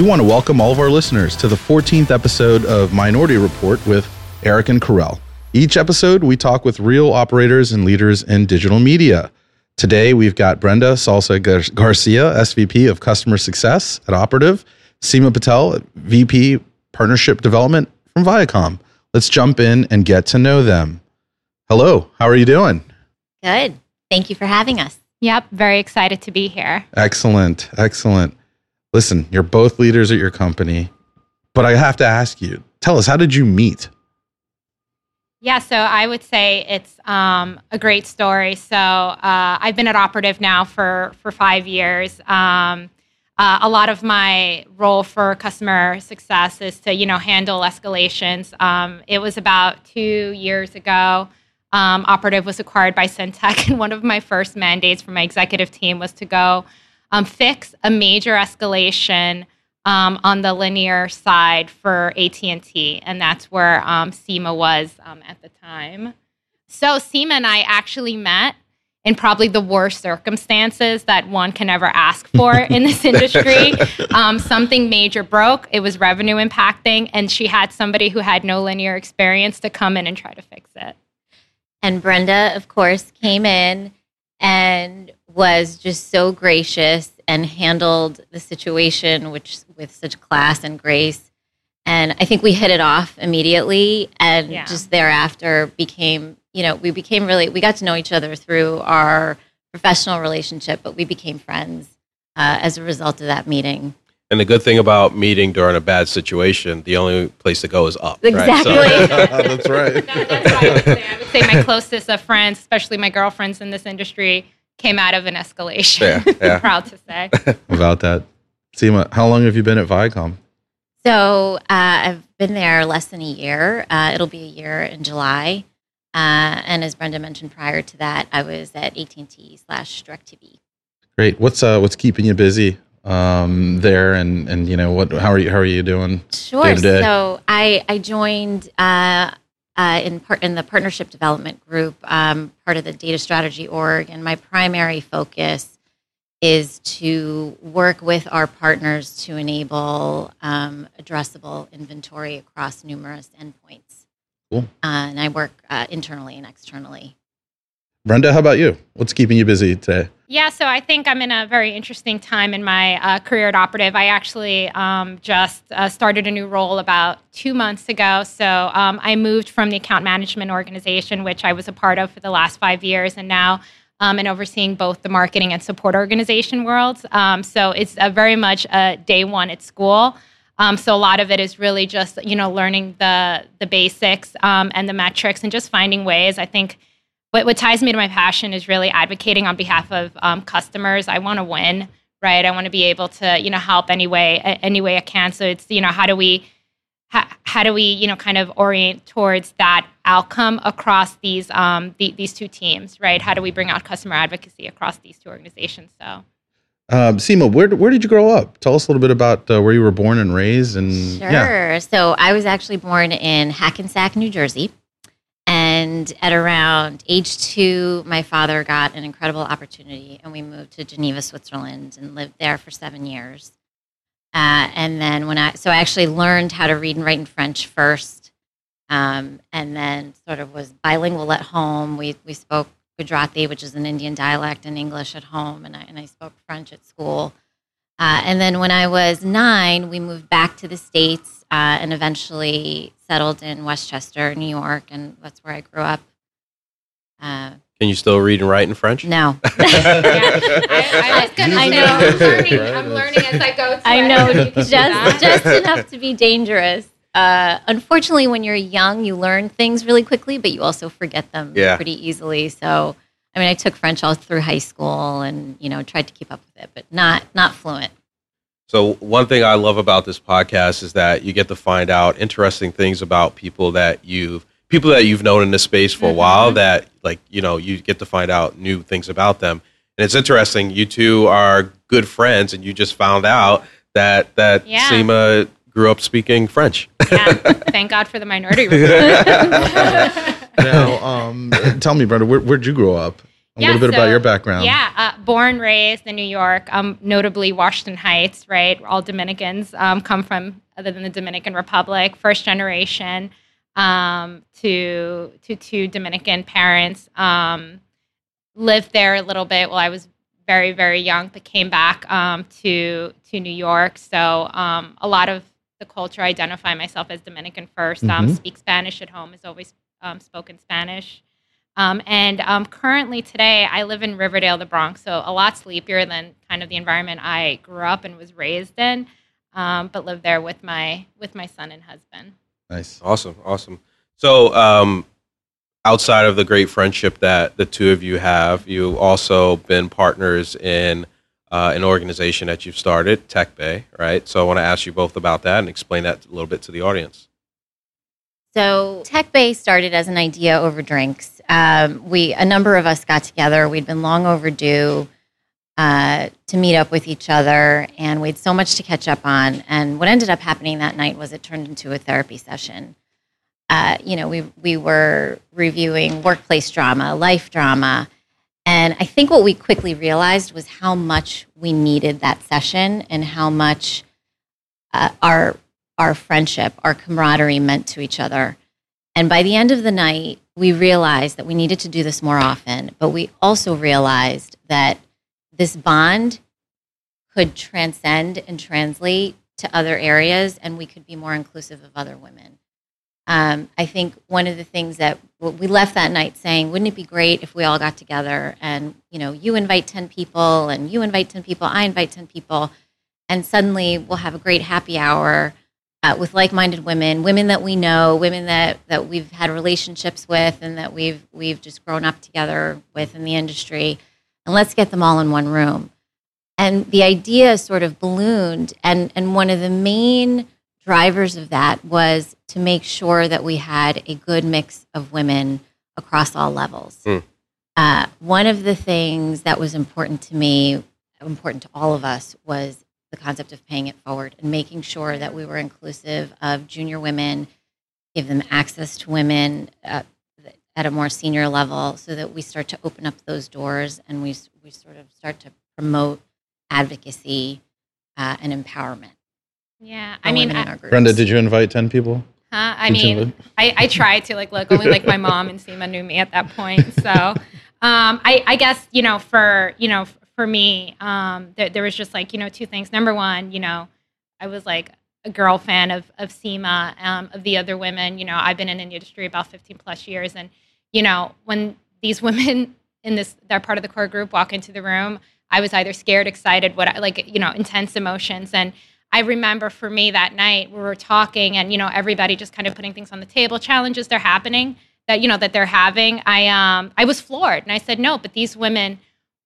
We want to welcome all of our listeners to the 14th episode of Minority Report with Eric and Carell. Each episode, we talk with real operators and leaders in digital media. Today, we've got Brenda Salsa Gar- Garcia, SVP of Customer Success at Operative, Seema Patel, VP Partnership Development from Viacom. Let's jump in and get to know them. Hello, how are you doing? Good. Thank you for having us. Yep, very excited to be here. Excellent, excellent. Listen, you're both leaders at your company, but I have to ask you tell us, how did you meet? Yeah, so I would say it's um, a great story. So uh, I've been at Operative now for for five years. Um, uh, a lot of my role for customer success is to you know handle escalations. Um, it was about two years ago. Um, Operative was acquired by Sintec, and one of my first mandates for my executive team was to go um, fix a major escalation um, on the linear side for AT&T, and that's where um, Seema was um, at the time. So Seema and I actually met in probably the worst circumstances that one can ever ask for in this industry. Um, something major broke; it was revenue impacting, and she had somebody who had no linear experience to come in and try to fix it. And Brenda, of course, came in and was just so gracious and handled the situation which with such class and grace. And I think we hit it off immediately and Yeah. just thereafter became, you know, we became really we got to know each other through our professional relationship, but we became friends uh, as a result of that meeting. And the good thing about meeting during a bad situation, the only place to go is up. right? Exactly. That's right. That- that's what I would say. I would say my closest of friends, especially my girlfriends in this industry, came out of an escalation. Yeah, yeah. Proud to say. About that. Seema, how long have you been at Viacom? So uh, I've been there less than a year. Uh, it'll be a year in July. Uh, and as Brenda mentioned prior to that, I was at AT&T slash DirecTV. Great. What's uh what's keeping you busy um there and and you know what how are you how are you doing? Sure. Day to day. So I I joined uh, uh, in part in the partnership development group, um, part of the data strategy org, and my primary focus is to work with our partners to enable um, addressable inventory across numerous endpoints. Cool. Uh, and I work uh, internally and externally. Brenda, how about you? What's keeping you busy today? Yeah, so I think I'm in a very interesting time in my uh, career at Operative. I actually um, just uh, started a new role about two months ago. So um, I moved from the account management organization, which I was a part of for the last five years, and now um, and overseeing both the marketing and support organization worlds. Um, so it's very much a day one at school. Um, so a lot of it is really just you know learning the the basics um, and the metrics and just finding ways. I think what, what ties me to my passion is really advocating on behalf of um, customers. I want to win, right? I want to be able to, you know, help any way, any way I can. So it's, you know, how do we, how, how do we, you know, kind of orient towards that outcome across these, um, the, these two teams, right? How do we bring out customer advocacy across these two organizations? So, Um, Seema, where where did you grow up? Tell us a little bit about uh, where you were born and raised, and Sure. yeah, So I was actually born in Hackensack, New Jersey. And at around age two, my father got an incredible opportunity, and we moved to Geneva, Switzerland, and lived there for seven years. Uh, and then when I, so I actually learned how to read and write in French first, um, and then sort of was bilingual at home. We we spoke Gujarati, which is an Indian dialect, and English at home, and I and I spoke French at school. Uh, and then when I was nine, we moved back to the States uh, and eventually settled in Westchester, New York, and that's where I grew up. Uh, Can you still read and write in French? no. yeah, I, I was gonna I know. I'm learning, I'm learning as I go. I know, if you can do just just enough to be dangerous. Uh, unfortunately, when you're young, you learn things really quickly, but you also forget them Yeah. pretty easily. So, I mean, I took French all through high school, and you know, tried to keep up with it, but not not fluent. So one thing I love about this podcast is that you get to find out interesting things about people that you've people that you've known in this space for a while that like you know you get to find out new things about them and it's interesting you two are good friends and you just found out that that Yeah. Seema grew up speaking French yeah, thank God for the minority now, um, tell me, Brenda, where, where'd you grow up? A little bit about your background. Yeah, uh, born, raised in New York, um, notably Washington Heights, right? All Dominicans um, come from, other than the Dominican Republic, first generation um, to to two Dominican parents. Um, lived there a little bit while I was very very young, but came back um, to to New York. So um, a lot of the culture, I identify myself as Dominican 1st Mhm. speak Spanish at home. Has always um, spoken Spanish. Um, and um, currently today, I live in Riverdale, the Bronx, so a lot sleepier than kind of the environment I grew up and was raised in. Um, but live there with my with my son and husband. Nice. Awesome, awesome. So, um, outside of the great friendship that the two of you have, you also been partners in uh, an organization that you've started, Tech Bay, right? So, I want to ask you both about that and explain that a little bit to the audience. So Tech Bay started as an idea over drinks. Um, we a number of us got together. We'd been long overdue uh, to meet up with each other, and we had so much to catch up on. And what ended up happening that night was it turned into a therapy session. Uh, you know, we we were reviewing workplace drama, life drama, and I think what we quickly realized was how much we needed that session and how much uh, our our friendship, our camaraderie meant to each other. And by the end of the night, we realized that we needed to do this more often, but we also realized that this bond could transcend and translate to other areas, and we could be more inclusive of other women. Um, I think one of the things that we left that night saying, wouldn't it be great if we all got together and, you know, you invite 10 people and you invite 10 people, I invite 10 people, and suddenly we'll have a great happy hour uh, with like-minded women, women that we know, women that, that we've had relationships with, and that we've we've just grown up together with in the industry, and let's get them all in one room. And the idea sort of ballooned, and and one of the main drivers of that was to make sure that we had a good mix of women across all levels. Hmm. Uh, one of the things that was important to me, important to all of us, was the concept of paying it forward and making sure that we were inclusive of junior women, give them access to women uh, at a more senior level, so that we start to open up those doors and we we sort of start to promote advocacy uh, and empowerment. Yeah, I mean, I. Brenda, did you invite 10 people? huh? I Did mean, I, I tried to like look only like my mom and Seema knew me at that point. So, um, I, I guess you know for you know f- for me, um, there, there was just like you know two things. Number one, you know, I was like a girl fan of of Seema, um, of the other women. You know, I've been in the industry about 15 plus years, and you know when these women in this they're part of the core group walk into the room, I was either scared, excited, what like you know intense emotions and. I remember for me that night we were talking and you know everybody just kind of putting things on the table, challenges they're happening that you know that they're having. I um I was floored and I said no, but these women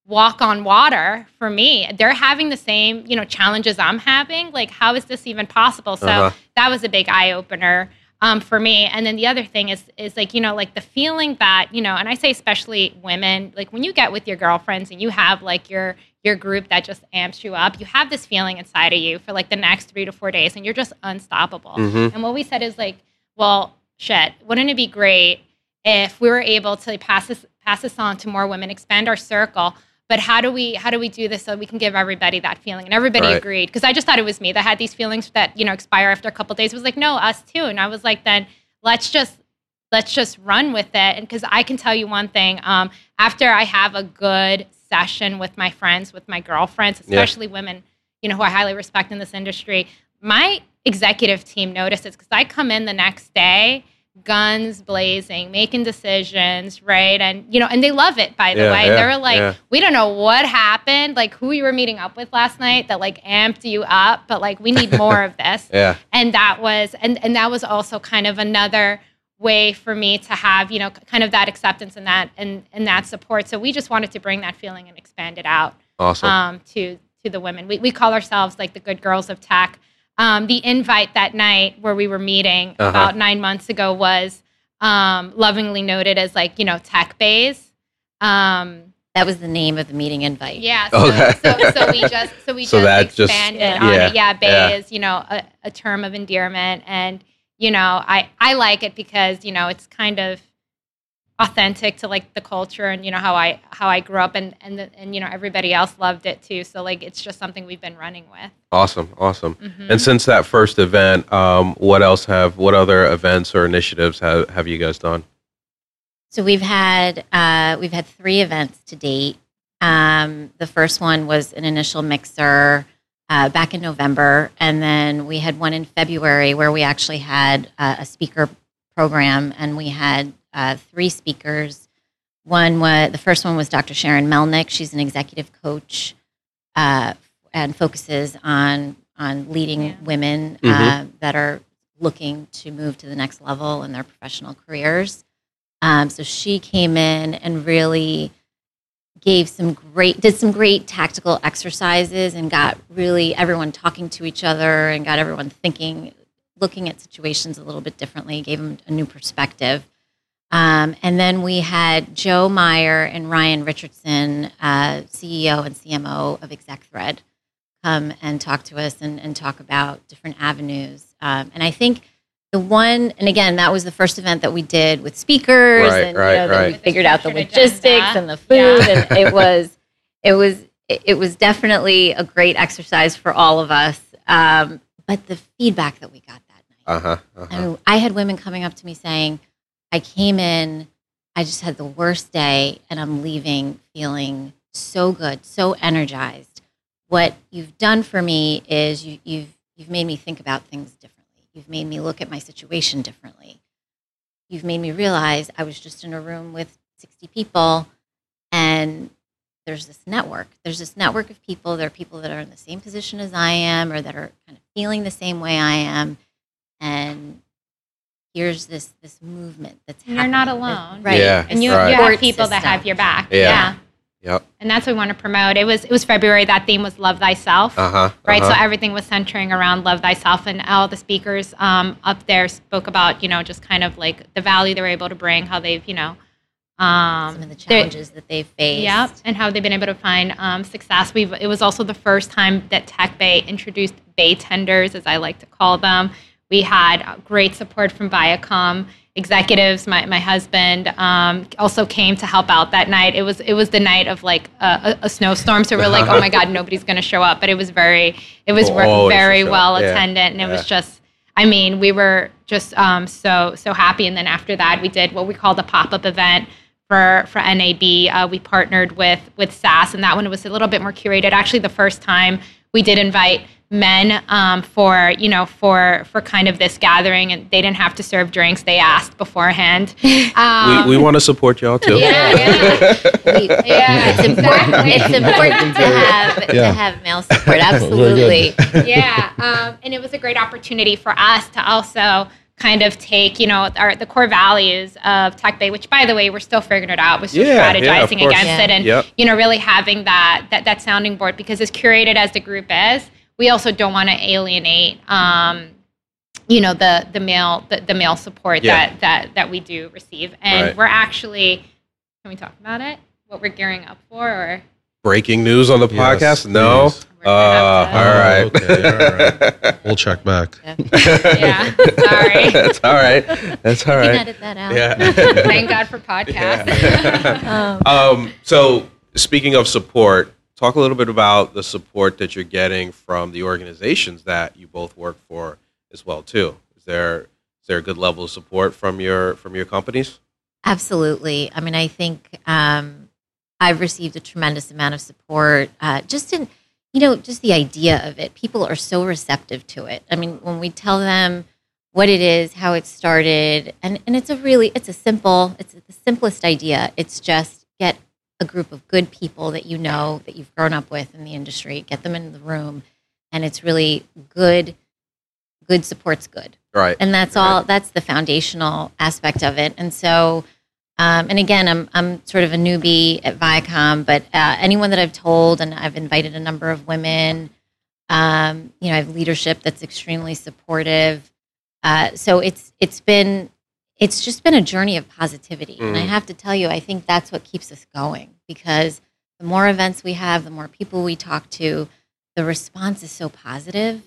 walk on water for me. They're having the same, you know, challenges I'm having. Like how is this even possible? So Uh-huh. that was a big eye opener um, for me. And then the other thing is is like, you know, like the feeling that, you know, and I say especially women, like when you get with your girlfriends and you have like your your group that just amps you up, you have this feeling inside of you for like the next three to four days and you're just unstoppable. Mhm. And what we said is like, well, shit, wouldn't it be great if we were able to pass this pass this on to more women, expand our circle? But how do we how do we do this so we can give everybody that feeling? And everybody Right. agreed because I just thought it was me that had these feelings that you know expire after a couple days. It was like no, us too. And I was like, then let's just let's just run with it. And because I can tell you one thing, um, after I have a good session with my friends, with my girlfriends, Yeah. especially women, you know, who I highly respect in this industry, my executive team notices because I come in the next day, guns blazing, making decisions, right? And you know, and they love it. By the Yeah, way, yeah, they're like, yeah. we don't know what happened, like who you were meeting up with last night that like amped you up, but like we need more of this Yeah. and that was and and that was also kind of another way for me to have you know kind of that acceptance and that and and that support so we just wanted to bring that feeling and expand it out Awesome. um, to to the women we, we call ourselves like the good girls of tech um, the invite that night where we were meeting Uh-huh. about nine months ago was um, lovingly noted as like you know tech bays um, That was the name of the meeting invite. yeah. So, Okay. so, so we just so we So just that just- expanded Yeah. on Yeah. it. Yeah, Bay Yeah. is you know a, a term of endearment, and you know I I like it because you know it's kind of authentic to like the culture and you know how I how I grew up and and the, and you know everybody else loved it too. So like it's just something we've been running with. Awesome, awesome. Mhm. And since that first event, um, what else have what other events or initiatives have, have you guys done? So we've had uh, we've had three events to date. Um, the first one was an initial mixer uh, back in November, and then we had one in February where we actually had uh, a speaker program, and we had uh, three speakers. One was the first one was Dr. Sharon Melnick. She's an executive coach uh, and focuses on on leading Yeah. women uh, that are looking to move to the next level in their professional careers. Um, so she came in and really gave some great, did some great tactical exercises and got really everyone talking to each other and got everyone thinking, looking at situations a little bit differently, gave them a new perspective. Um, and then we had Joe Meyer and Ryan Richardson, uh, CEO and CMO of ExecThread, come and talk to us and, and talk about different avenues. Um, and I think the one, and again, that was the first event that we did with speakers, Right, and right, you know, that we figured out the logistics and the food, Yeah. and it was, it was, it it was definitely a great exercise for all of us. Um, but the feedback that we got that night, Uh huh. Uh-huh. mean, I had women coming up to me saying, I came in, I just had the worst day, and I'm leaving feeling so good, so energized. What you've done for me is you, you've, you've made me think about things differently. You've made me look at my situation differently. You've made me realize I was just in a room with 60 people, and there's this network. There's this network of people. There are people that are in the same position as I am, or that are kind of feeling the same way I am, and here's this this movement that's happening. You're not happening. alone. right? Yeah, and you, Right. you have Support people that have your back. Yeah. Yeah. Yep. And that's what we want to promote. It was it was February. That theme was love thyself. Uh huh. Right, so everything was centering around love thyself, and all the speakers um, up there spoke about, you know, just kind of like the value they were able to bring, how they've, you know, um, Some of the they're- challenges that they've faced. Yep, and how they've been able to find um, success. We've it was also the first time that Tech Bay introduced Bay tenders, as I like to call them. We had great support from Viacom executives. My, my husband um, also came to help out that night. It was it was the night of like a, a, snowstorm, so we're like, oh my god, nobody's going to show up. But it was very it was Oh, very well Yeah. attended, and it was just. I mean, we were just um, so so happy, and then after that, we did what we called a pop up event for for NAB. Uh, we partnered with with SAS, and that one was a little bit more curated. Actually, the first time we did invite men um, for you know for for kind of this gathering, and they didn't have to serve drinks. They asked beforehand. Um, we, we want to support y'all too. yeah, yeah. We- Yeah, it's important. It's important to have Yeah. to have male support. Absolutely. yeah, um, and it was a great opportunity for us to also kind of take, you know, our, the core values of Tech Bay, which, by the way, we're still figuring it out. We're still Yeah, yeah, strategizing course. against Yeah. it, and Yep. you know, really having that that that sounding board because as curated as the group is, we also don't want to alienate. Um, you know the the male the, the male support Yeah. that that that we do receive and Right. we're actually can we talk about it what we're gearing up for or Breaking news on the Yes, podcast? No. Uh, gonna have to- all right. Oh, okay, all We'll check back. yeah sorry That's all right. That's all right We can edit that out. Yeah. thank god for podcasts Yeah. Um, um, so, speaking of support, talk a little bit about the support that you're getting from the organizations that you both work for as well too. Is there is there a good level of support from your from your companies? Absolutely. I mean, I think um, I've received a tremendous amount of support uh, just in, you know, just the idea of it. People are so receptive to it. I mean, when we tell them what it is, how it started, and, and it's a really, it's a simple, it's the simplest idea. It's just get a group of good people that you know, that you've grown up with in the industry, get them in the room, and it's really good, good support's good. Right. and that's all that's the foundational aspect of it. And so um, and again I'm, I'm sort of a newbie at viacom but uh, anyone that i've told and i've invited a number of women um, you know i have leadership that's extremely supportive. Uh, so it's it's been it's just been a journey of positivity and i Mm. have to tell you i think that's what keeps us going because the more events we have the more people we talk to the response is so positive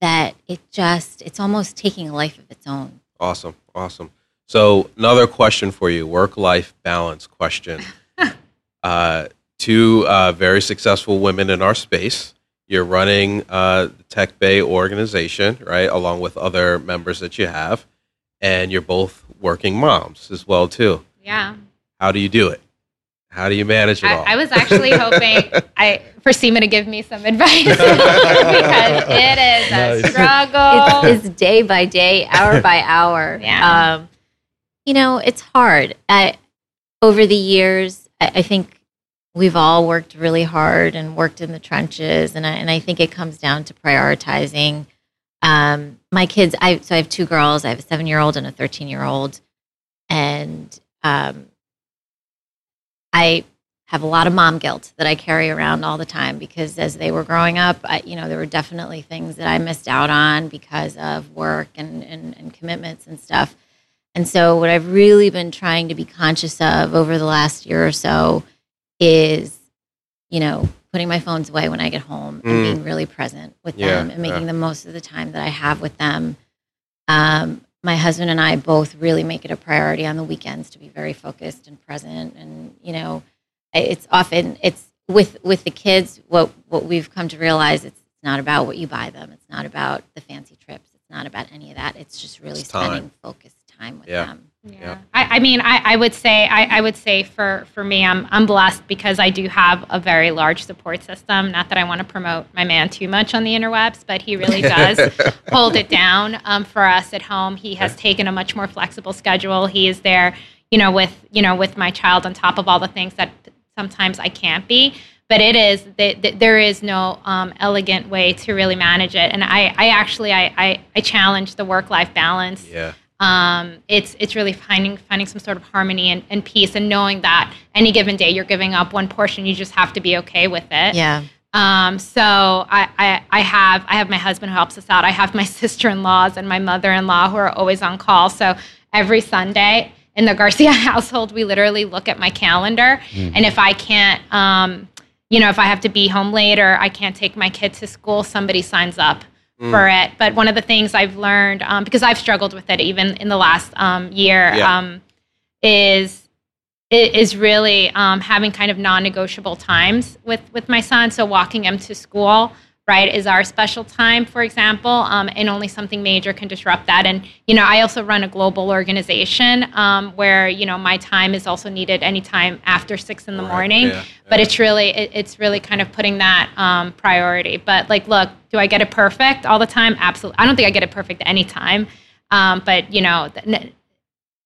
that it just it's almost taking a life of its own Awesome. Awesome. So another question for you, work-life balance question. uh, two uh, very successful women in our space. You're running uh, the Tech Bay organization, right, along with other members that you have, and you're both working moms as well too. Yeah. How do you do it? How do you manage it all? I, I was actually hoping I for Seema to give me some advice because it is Nice. a struggle. it's, it's day by day, hour by hour. Yeah. Um, you know, it's hard. I, over the years, I, I think we've all worked really hard and worked in the trenches, and I, and I think it comes down to prioritizing. Um, my kids, I so I have two girls. I have a seven-year-old and a thirteen-year-old, and um, I have a lot of mom guilt that I carry around all the time because as they were growing up, I, you know, there were definitely things that I missed out on because of work and, and, and commitments and stuff. And so, what I've really been trying to be conscious of over the last year or so is, you know, putting my phones away when I get home and Mm. being really present with Yeah, them and making yeah. the most of the time that I have with them. Um, my husband and I both really make it a priority on the weekends to be very focused and present. And you know, it's often it's with with the kids. What what we've come to realize it's not about what you buy them. It's not about the fancy trips. It's not about any of that. It's just really It's spending focused time with Yeah. them. Yeah. Yeah. I, I mean, I, I would say, I, I would say for, for me, I'm, I'm blessed because I do have a very large support system. Not that I want to promote my man too much on the interwebs, but he really does hold it down um, for us at home. He has taken a much more flexible schedule. He is there, you know, with, you know, with my child on top of all the things that sometimes I can't be. But it is, th- th- there is no um, elegant way to really manage it. And I, I actually, I, I, I challenge the work-life balance yeah. Um, it's it's really finding finding some sort of harmony and, and peace and knowing that any given day you're giving up one portion you just have to be okay with it. Yeah. um, so I, I i have i have my husband who helps us out. I have my sister-in-laws and my mother-in-law who are always on call. So every sunday in the garcia household we literally look at my calendar. And if i can't um, you know if i have to be home late or i can't take my kid to school somebody signs up for it. But one of the things I've learned, um, because I've struggled with it even in the last um, year, Yeah. um, is is really um, having kind of non-negotiable times with with my son. So walking him to school, right, is our special time, for example, um, and only something major can disrupt that. And you know, I also run a global organization um, where you know my time is also needed anytime after six in the Right, morning yeah, but yeah. it's really it, it's really kind of putting that um, priority but like look do i get it perfect all the time absolutely i don't think i get it perfect any time um, but you know it,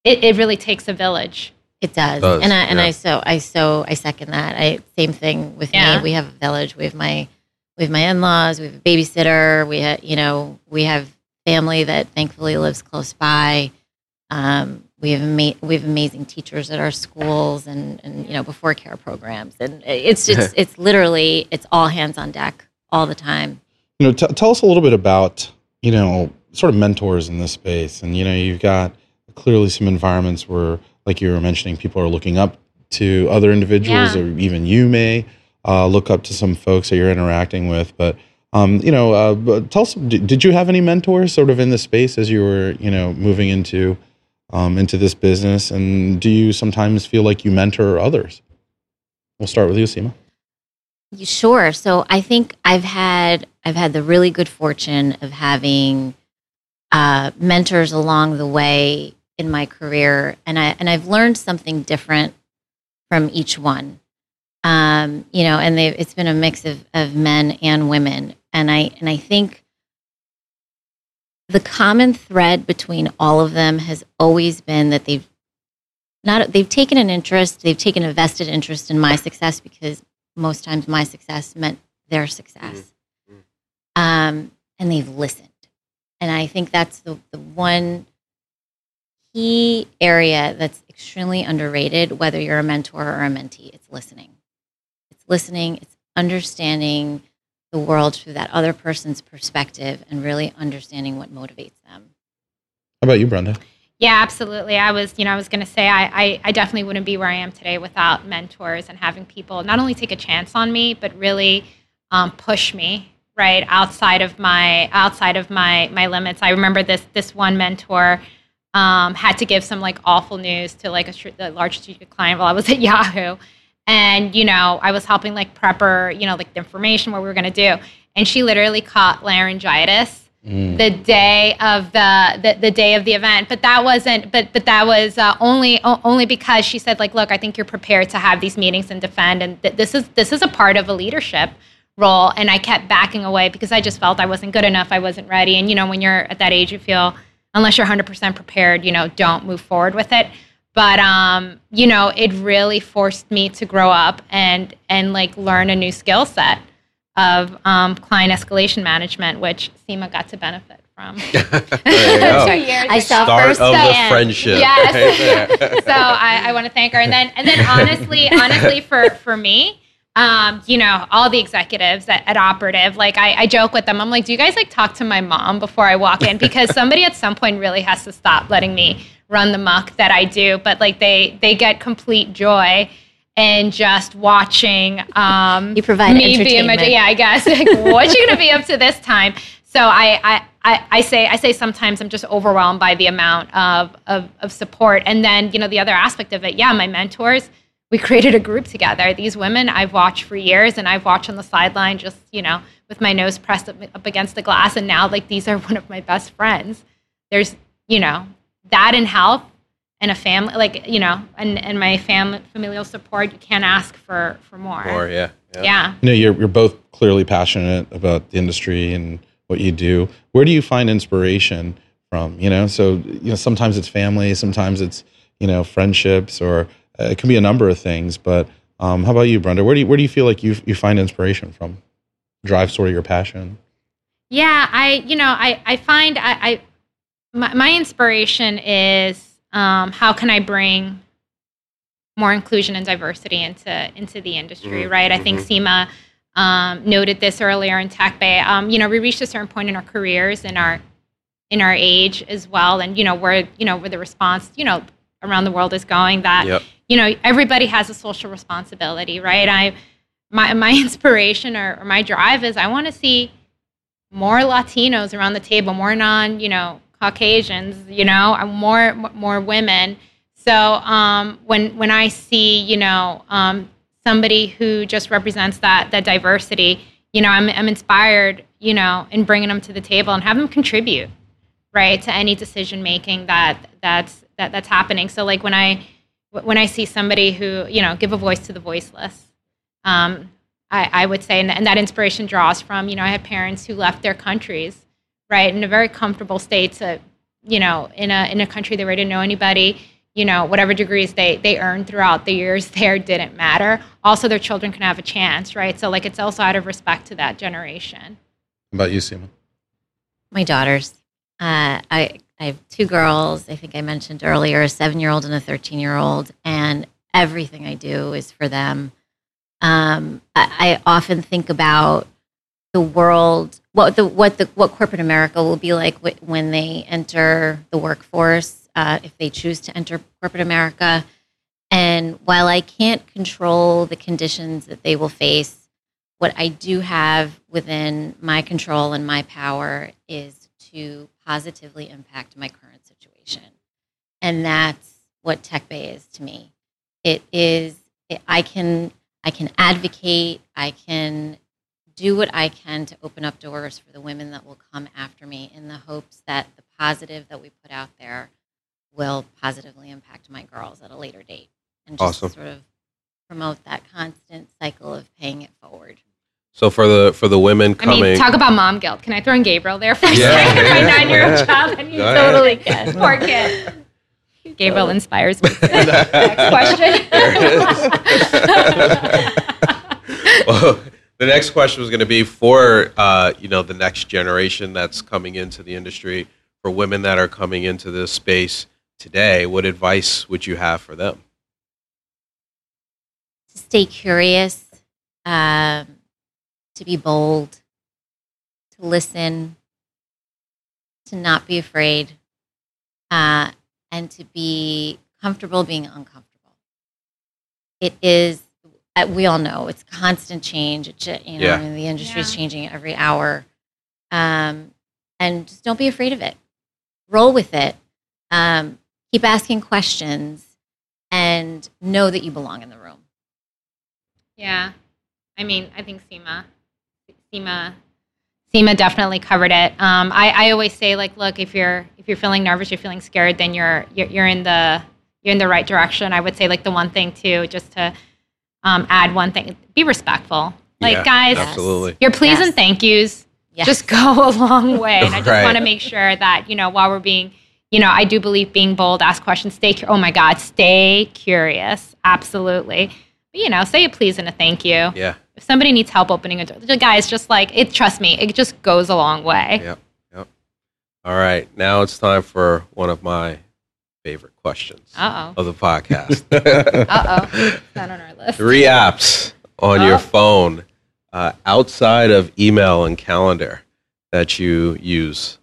it really takes a village It does, Does, and I and yeah. I so I so I second that. I same thing with Yeah. me. We have a village. We have my we have my in laws. We have a babysitter. We have you know we have family that thankfully lives close by. Um, we have ama- we have amazing teachers at our schools and and you know before care programs and it's just it's literally it's all hands on deck all the time. you know, t- tell us a little bit about, you know, sort of mentors in this space. And, you know, you've got clearly some environments where, like you were mentioning, people are looking up to other individuals, Yeah. or even you may uh, look up to some folks that you're interacting with. But, um, you know, uh, tell us, did, you have any mentors sort of in the space as you were, you know, moving into um, into this business? And do you sometimes feel like you mentor others? We'll start with you, Seema. Sure. So I think I've had I've had the really good fortune of having uh, mentors along the way in my career, and I and I've learned something different from each one. Um, you know, and they it's been a mix of, of men and women, and I and I think the common thread between all of them has always been that they've not they've taken an interest, they've taken a vested interest in my success because most times my success meant their success. Mhm. Um, and they've listened. And I think that's the, the one key area that's extremely underrated, whether you're a mentor or a mentee, it's listening. It's listening, it's understanding the world through that other person's perspective and really understanding what motivates them. How about you, Brenda? Yeah, absolutely. I was, you know, I was going to say I, I, I definitely wouldn't be where I am today without mentors and having people not only take a chance on me, but really um, push me right outside of my outside of my my limits. I remember this this one mentor. um, had to give some like awful news to like a, a large strategic client while I was at Yahoo. And, you know, I was helping like prep her, you know, like the information, what we were going to do. And she literally caught laryngitis the day of the, the the day of the event. But that wasn't but but that was uh, only o- only because she said like look i think you're prepared to have these meetings and defend and th- this is this is a part of a leadership role. And i kept backing away because i just felt i wasn't good enough i wasn't ready. And you know when you're at that age you feel unless you're 100% prepared you know don't move forward with it but um you know it really forced me to grow up and and like learn a new skill set of um, client escalation management, which Seema got to benefit from. There you go. Two years I saw Start of the friendship. Yes. right so I, I want to thank her. And then, and then honestly, honestly, for for me, um, you know, all the executives at, at Operative, like I, I joke with them. I'm like, do you guys like talk to my mom before I walk in? Because somebody at some point really has to stop letting me run the muck that I do. But like they they get complete joy in just watching um, You provide me be a entertainment. yeah, I guess. Like, what you gonna be up to this time? So I, I, I, I say I say sometimes I'm just overwhelmed by the amount of, of of support. And then you know the other aspect of it, yeah, my mentors. We created a group together. These women I've watched for years, and I've watched on the sideline, just you know, with my nose pressed up, up against the glass. And now, like these are one of my best friends. There's you know that in health and a family, like you know, and and my family familial support. You can't ask for for more. Or yeah. yeah. You know, you're you're both clearly passionate about the industry and what you do. Where do you find inspiration from? You know, so you know sometimes it's family, sometimes it's you know friendships, or it can be a number of things. But um, how about you, Brenda? Where do you where do you feel like you you find inspiration from? Drive sort of your passion. Yeah, I you know I I find I, I my, my inspiration is um, how can I bring more inclusion and diversity into into the industry, Mhm, right? I think Seema um, noted this earlier in Tech Bay. Um, you know, we reached a certain point in our careers in our in our age as well, and you know where you know where the response you know around the world is going that Yep. You know everybody has a social responsibility, right? I my my inspiration or, or my drive is I want to see more Latinos around the table, more non, you know, Caucasians, you know, more more women. So um, when when I see, you know, um, somebody who just represents that that diversity, you know, I'm I'm inspired, you know, in bringing them to the table and have them contribute, right, to any decision making that that's that that's happening. So like when I when I see somebody who, you know, give a voice to the voiceless, um, I, I would say, and, and that inspiration draws from, you know, I had parents who left their countries, right, in a very comfortable state to, you know, in a in a country they where they didn't know anybody, you know, whatever degrees they they earned throughout the years there didn't matter. Also, their children can have a chance, right? So like it's also out of respect to that generation. How about you, Seema? my daughters. Uh, I I have two girls. I think I mentioned earlier, a seven year old and a thirteen year old, and everything I do is for them. Um, I, I often think about the world, what the what the what corporate America will be like wh- when they enter the workforce, uh, if they choose to enter corporate America. And while I can't control the conditions that they will face, what I do have within my control and my power is to positively impact my current situation. And that's what Tech Bay is to me. It is it, I can I can advocate, I can do what I can to open up doors for the women that will come after me in the hopes that the positive that we put out there will positively impact my girls at a later date and just Awesome. sort of promote that constant cycle of paying it forward. So for the for the women I coming, mean, talk about mom guilt. Can I throw in Gabriel there for a Yeah, second? yeah, my nine year old yeah. child, and he Go ahead. totally can. Poor kid. Gabriel inspires me. Next question. well, the next question was going to be for uh, you know the next generation that's coming into the industry for women that are coming into this space today. What advice would you have for them? to stay curious, um, to be bold, to listen, to not be afraid, uh, and to be comfortable being uncomfortable. It is, uh, we all know, it's constant change. It, ju- you know, Yeah. I mean, the industry is Yeah. changing every hour. Um, and just don't be afraid of it. Roll with it. um, keep asking questions, and know that you belong in the room. Yeah. I mean, I think Seema, Seema, Seema definitely covered it. Um, I, I always say like, look, if you're if you're feeling nervous, you're feeling scared, then you're you're, you're in the you're in the right direction. I would say like the one thing too, just to um, add one thing, be respectful. Like Yeah, guys, absolutely. your please Yes. and thank yous Yes. just go a long way. And I just Right. want to make sure that, you know, while we're being, you know, I do believe being bold, ask questions, stay, cu- oh my God, stay curious. Absolutely. But, you know, say a please and a thank you. Yeah. If somebody needs help opening a door, the guys, just like, it, trust me, it just goes a long way. Yep. Yep. All right. Now it's time for one of my favorite questions Uh of the podcast. oh. Uh oh. Not on our list. Three apps on Oh. your phone uh, outside of email and calendar that you use.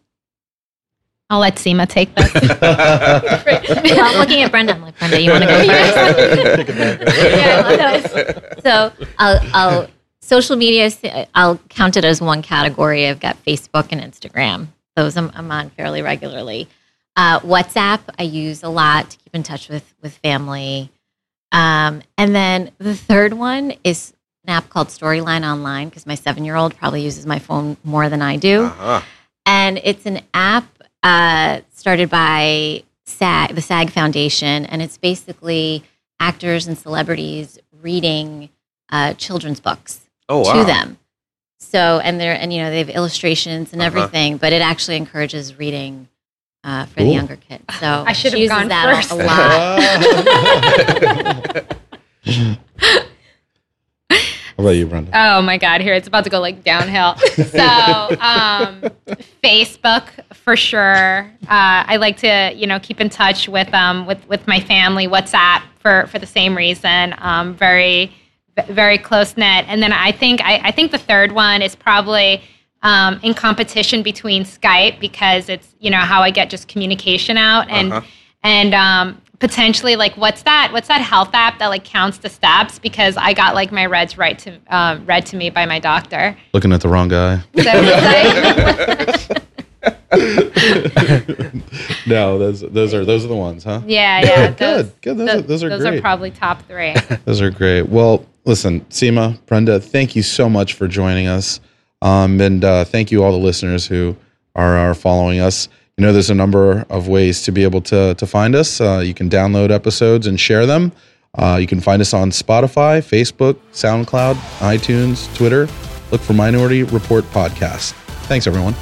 I'll let Seema take this. I'm looking at Brenda. I'm like, Brenda, you want to go first? Yeah, I love those. so I'll, I'll social media. I'll count it as one category. I've got Facebook and Instagram. Those I'm, I'm on fairly regularly. Uh, WhatsApp I use a lot to keep in touch with with family. Um, and then the third one is an app called Storyline Online because my seven year old probably uses my phone more than I do Uh-huh. and it's an app uh, started by SAG, the SAG Foundation, and it's basically actors and celebrities reading uh, children's books Oh, wow. to them. So, and they're and you know they have illustrations and Uh-huh. everything, but it actually encourages reading uh, for Cool. the younger kids. So I should have she gone that a- first. a lot. How about you, Brenda? Oh my God! Here it's about to go like downhill. So um, Facebook for sure. Uh, I like to you know keep in touch with um with with my family. WhatsApp for for the same reason. Um, very very close knit. And then I think I, I think the third one is probably um, in competition between Skype because it's you know how I get just communication out and Uh-huh. and um, potentially like what's that what's that health app that like counts the steps because I got like my reds right to um, read to me by my doctor. Looking at the wrong guy. Is that what it's like? No, those those are those are the ones, huh? yeah, yeah. Good, those- good. Those tho- are- those are those great. are probably top three. Those are great. Well, listen, Seema, Brenda, thank you so much for joining us. Um, and uh, thank you all the listeners who are, are following us. You know, there's a number of ways to be able to, to find us. Uh, you can download episodes and share them. Uh, you can find us on Spotify, Facebook, SoundCloud, iTunes, Twitter. Look for Minority Report Podcast. Thanks, everyone.